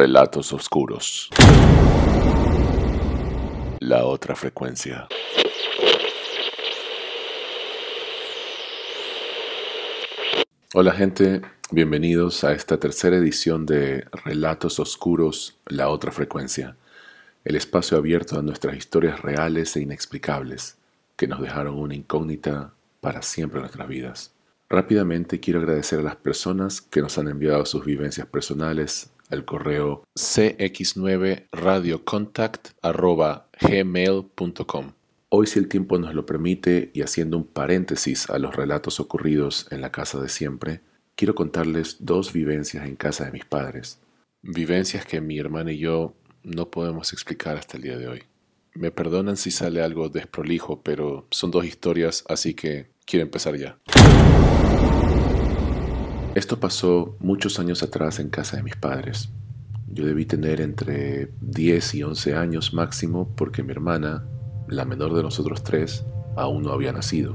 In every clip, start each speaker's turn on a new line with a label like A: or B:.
A: Relatos oscuros. La otra frecuencia. Hola gente, bienvenidos a esta tercera edición de Relatos oscuros, La otra frecuencia. El espacio abierto a nuestras historias reales e inexplicables que nos dejaron una incógnita para siempre en nuestras vidas. Rápidamente quiero agradecer a las personas que nos han enviado sus vivencias personales al correo cx9radiocontact.gmail.com. Hoy, si el tiempo nos lo permite, y haciendo un paréntesis a los relatos ocurridos en la casa de siempre, quiero contarles dos vivencias en casa de mis padres. Vivencias que mi hermana y yo no podemos explicar hasta el día de hoy. Me perdonan si sale algo desprolijo, pero son dos historias, así que quiero empezar ya. Esto pasó muchos años atrás en casa de mis padres. Yo debí tener entre 10 y 11 años máximo porque mi hermana, la menor de nosotros tres, aún no había nacido.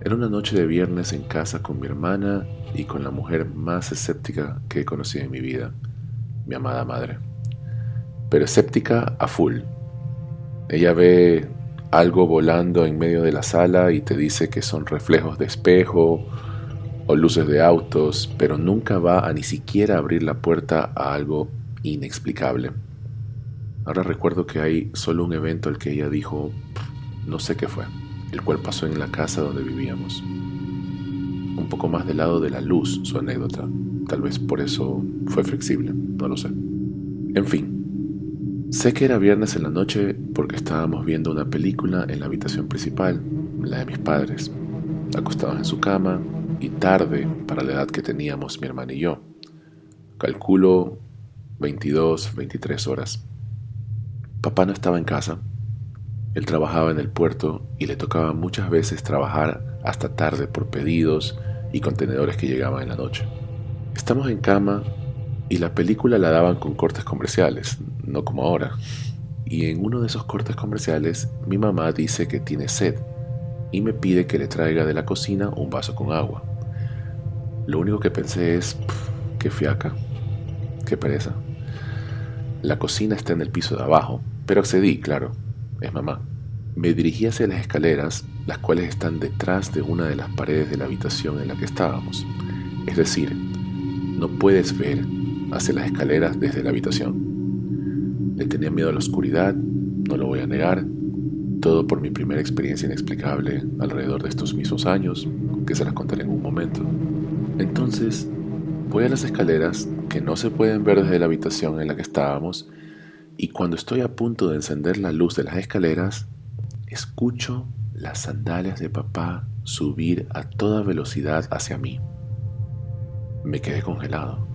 A: Era una noche de viernes en casa con mi hermana y con la mujer más escéptica que he conocido en mi vida, mi amada madre. Pero escéptica a full. Ella ve algo volando en medio de la sala y te dice que son reflejos de espejo o luces de autos, pero nunca va a ni siquiera abrir la puerta a algo inexplicable. Ahora recuerdo que hay solo un evento al que ella dijo, no sé qué fue, el cual pasó en la casa donde vivíamos. Un poco más del lado de la luz, su anécdota. Tal vez por eso fue flexible, no lo sé. En fin, sé que era viernes en la noche porque estábamos viendo una película en la habitación principal, la de mis padres, acostados en su cama, y tarde para la edad que teníamos mi hermana y yo. Calculo 22, 23 horas. Papá no estaba en casa. Él trabajaba en el puerto y le tocaba muchas veces trabajar hasta tarde por pedidos y contenedores que llegaban en la noche. Estamos en cama y la película la daban con cortes comerciales, no como ahora. Y en uno de esos cortes comerciales mi mamá dice que tiene sed y me pide que le traiga de la cocina un vaso con agua. Lo único que pensé es, qué fiaca, qué pereza. La cocina está en el piso de abajo, pero accedí, claro, es mamá. Me dirigí hacia las escaleras, las cuales están detrás de una de las paredes de la habitación en la que estábamos. Es decir, no puedes ver hacia las escaleras desde la habitación. Le tenía miedo a la oscuridad, no lo voy a negar, todo por mi primera experiencia inexplicable alrededor de estos mismos años, que se las contaré en un momento. Entonces, voy a las escaleras que no se pueden ver desde la habitación en la que estábamos y cuando estoy a punto de encender la luz de las escaleras, escucho las sandalias de papá subir a toda velocidad hacia mí. Me quedé congelado.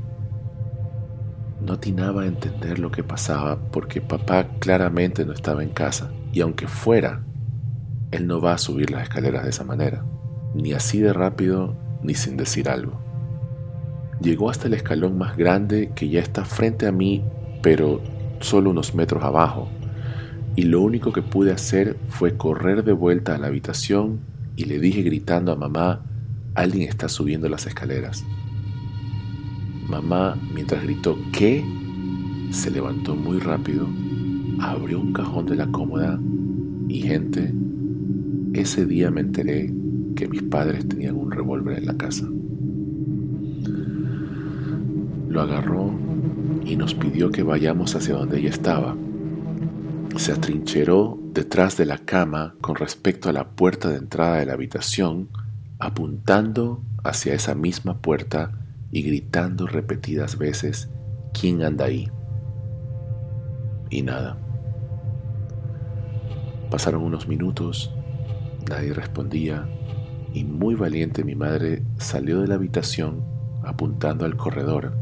A: No atinaba a entender lo que pasaba porque papá claramente no estaba en casa y aunque fuera, él no va a subir las escaleras de esa manera, ni así de rápido ni sin decir algo. Llegó hasta el escalón más grande que ya está frente a mí, pero solo unos metros abajo, y lo único que pude hacer fue correr de vuelta a la habitación y le dije gritando a mamá, alguien está subiendo las escaleras. Mamá, mientras gritó ¿qué? se levantó muy rápido, abrió un cajón de la cómoda y gente, ese día me enteré que mis padres tenían un revólver en la casa. Lo agarró y nos pidió que vayamos hacia donde ella estaba. Se atrincheró detrás de la cama con respecto a la puerta de entrada de la habitación, apuntando hacia esa misma puerta y gritando repetidas veces, ¿quién anda ahí? Y nada. Pasaron unos minutos, nadie respondía y muy valiente mi madre salió de la habitación apuntando al corredor.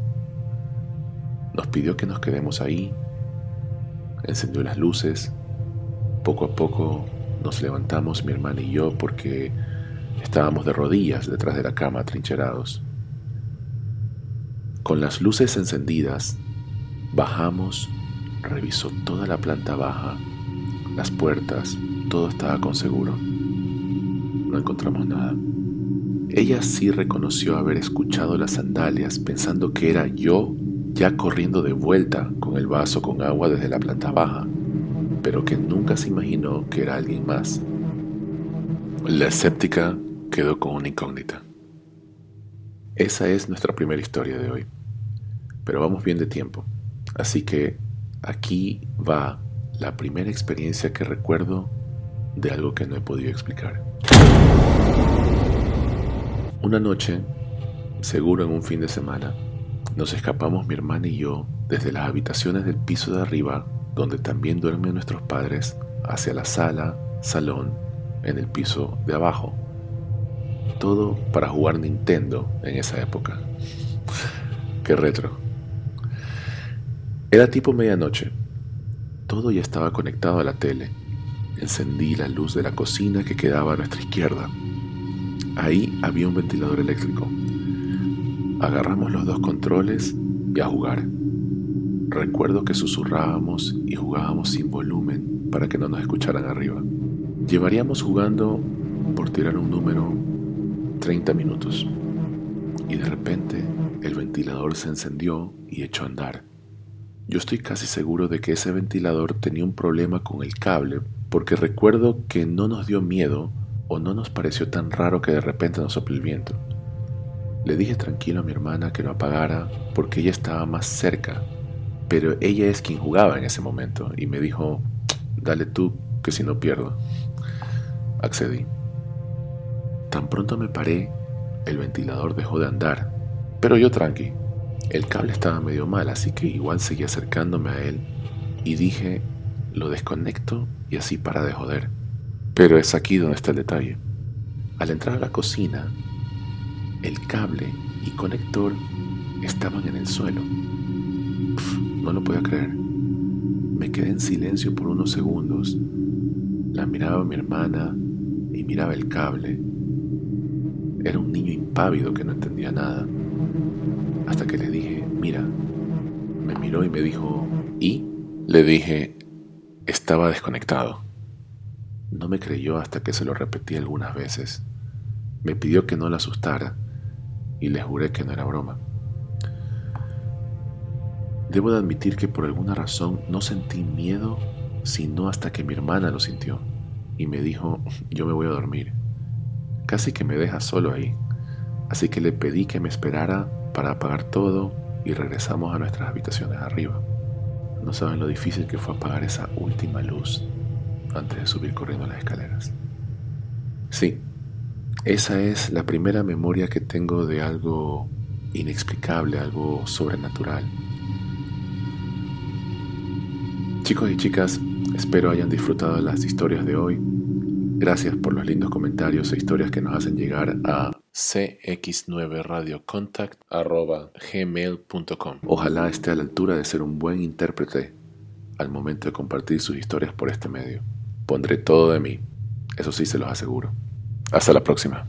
A: Nos pidió que nos quedemos ahí, encendió las luces, poco a poco nos levantamos mi hermana y yo porque estábamos de rodillas detrás de la cama trincherados. Con las luces encendidas, bajamos, revisó toda la planta baja, las puertas, todo estaba con seguro no encontramos nada. Ella sí reconoció haber escuchado las sandalias pensando que era yo ya corriendo de vuelta con el vaso con agua desde la planta baja, pero que nunca se imaginó que era alguien más. La escéptica quedó con una incógnita. Esa es nuestra primera historia de hoy, pero vamos bien de tiempo, así que aquí va la primera experiencia que recuerdo de algo que no he podido explicar. Una noche, seguro en un fin de semana, nos escapamos mi hermana y yo desde las habitaciones del piso de arriba, donde también duermen nuestros padres, hacia la sala, salón, en el piso de abajo. Todo para jugar Nintendo en esa época. Qué retro. Era tipo medianoche. Todo ya estaba conectado a la tele. Encendí la luz de la cocina que quedaba a nuestra izquierda. Ahí había un ventilador eléctrico. Agarramos los dos controles y a jugar. Recuerdo que susurrábamos y jugábamos sin volumen para que no nos escucharan arriba. Llevaríamos jugando, por tirar un número, 30 minutos. Y de repente el ventilador se encendió y echó a andar. Yo estoy casi seguro de que ese ventilador tenía un problema con el cable, porque recuerdo que no nos dio miedo o no nos pareció tan raro que de repente nos sople el viento. Le dije tranquilo a mi hermana que lo apagara porque ella estaba más cerca, pero ella es quien jugaba en ese momento y me dijo, dale tú, que si no pierdo. Accedí. Tan pronto me paré, el ventilador dejó de andar, pero yo tranqui. El cable estaba medio mal, así que igual seguí acercándome a él y dije, lo desconecto y así para de joder. Pero es aquí donde está el detalle. Al entrar a la cocina, el cable y conector estaban en el suelo. no lo podía creer. Me quedé en silencio por unos segundos. La miraba mi hermana y miraba el cable. Era un niño impávido que no entendía nada. Hasta que le dije, mira, me miró y me dijo, ¿y? Le dije, estaba desconectado. No me creyó hasta que se lo repetí algunas veces. Me pidió que no la asustara y le juré que no era broma. Debo de admitir que por alguna razón no sentí miedo sino hasta que mi hermana lo sintió y me dijo, yo me voy a dormir. Casi que me deja solo ahí, así que le pedí que me esperara para apagar todo y regresamos a nuestras habitaciones arriba. No saben lo difícil que fue apagar esa última luz antes de subir corriendo las escaleras. Sí, esa es la primera memoria que tengo de algo inexplicable, algo sobrenatural. Chicos y chicas, espero hayan disfrutado las historias de hoy. Gracias por los lindos comentarios e historias que nos hacen llegar a cx9radiocontact.gmail.com Ojalá esté a la altura de ser un buen intérprete al momento de compartir sus historias por este medio. Pondré todo de mí, eso sí se los aseguro. Hasta la próxima.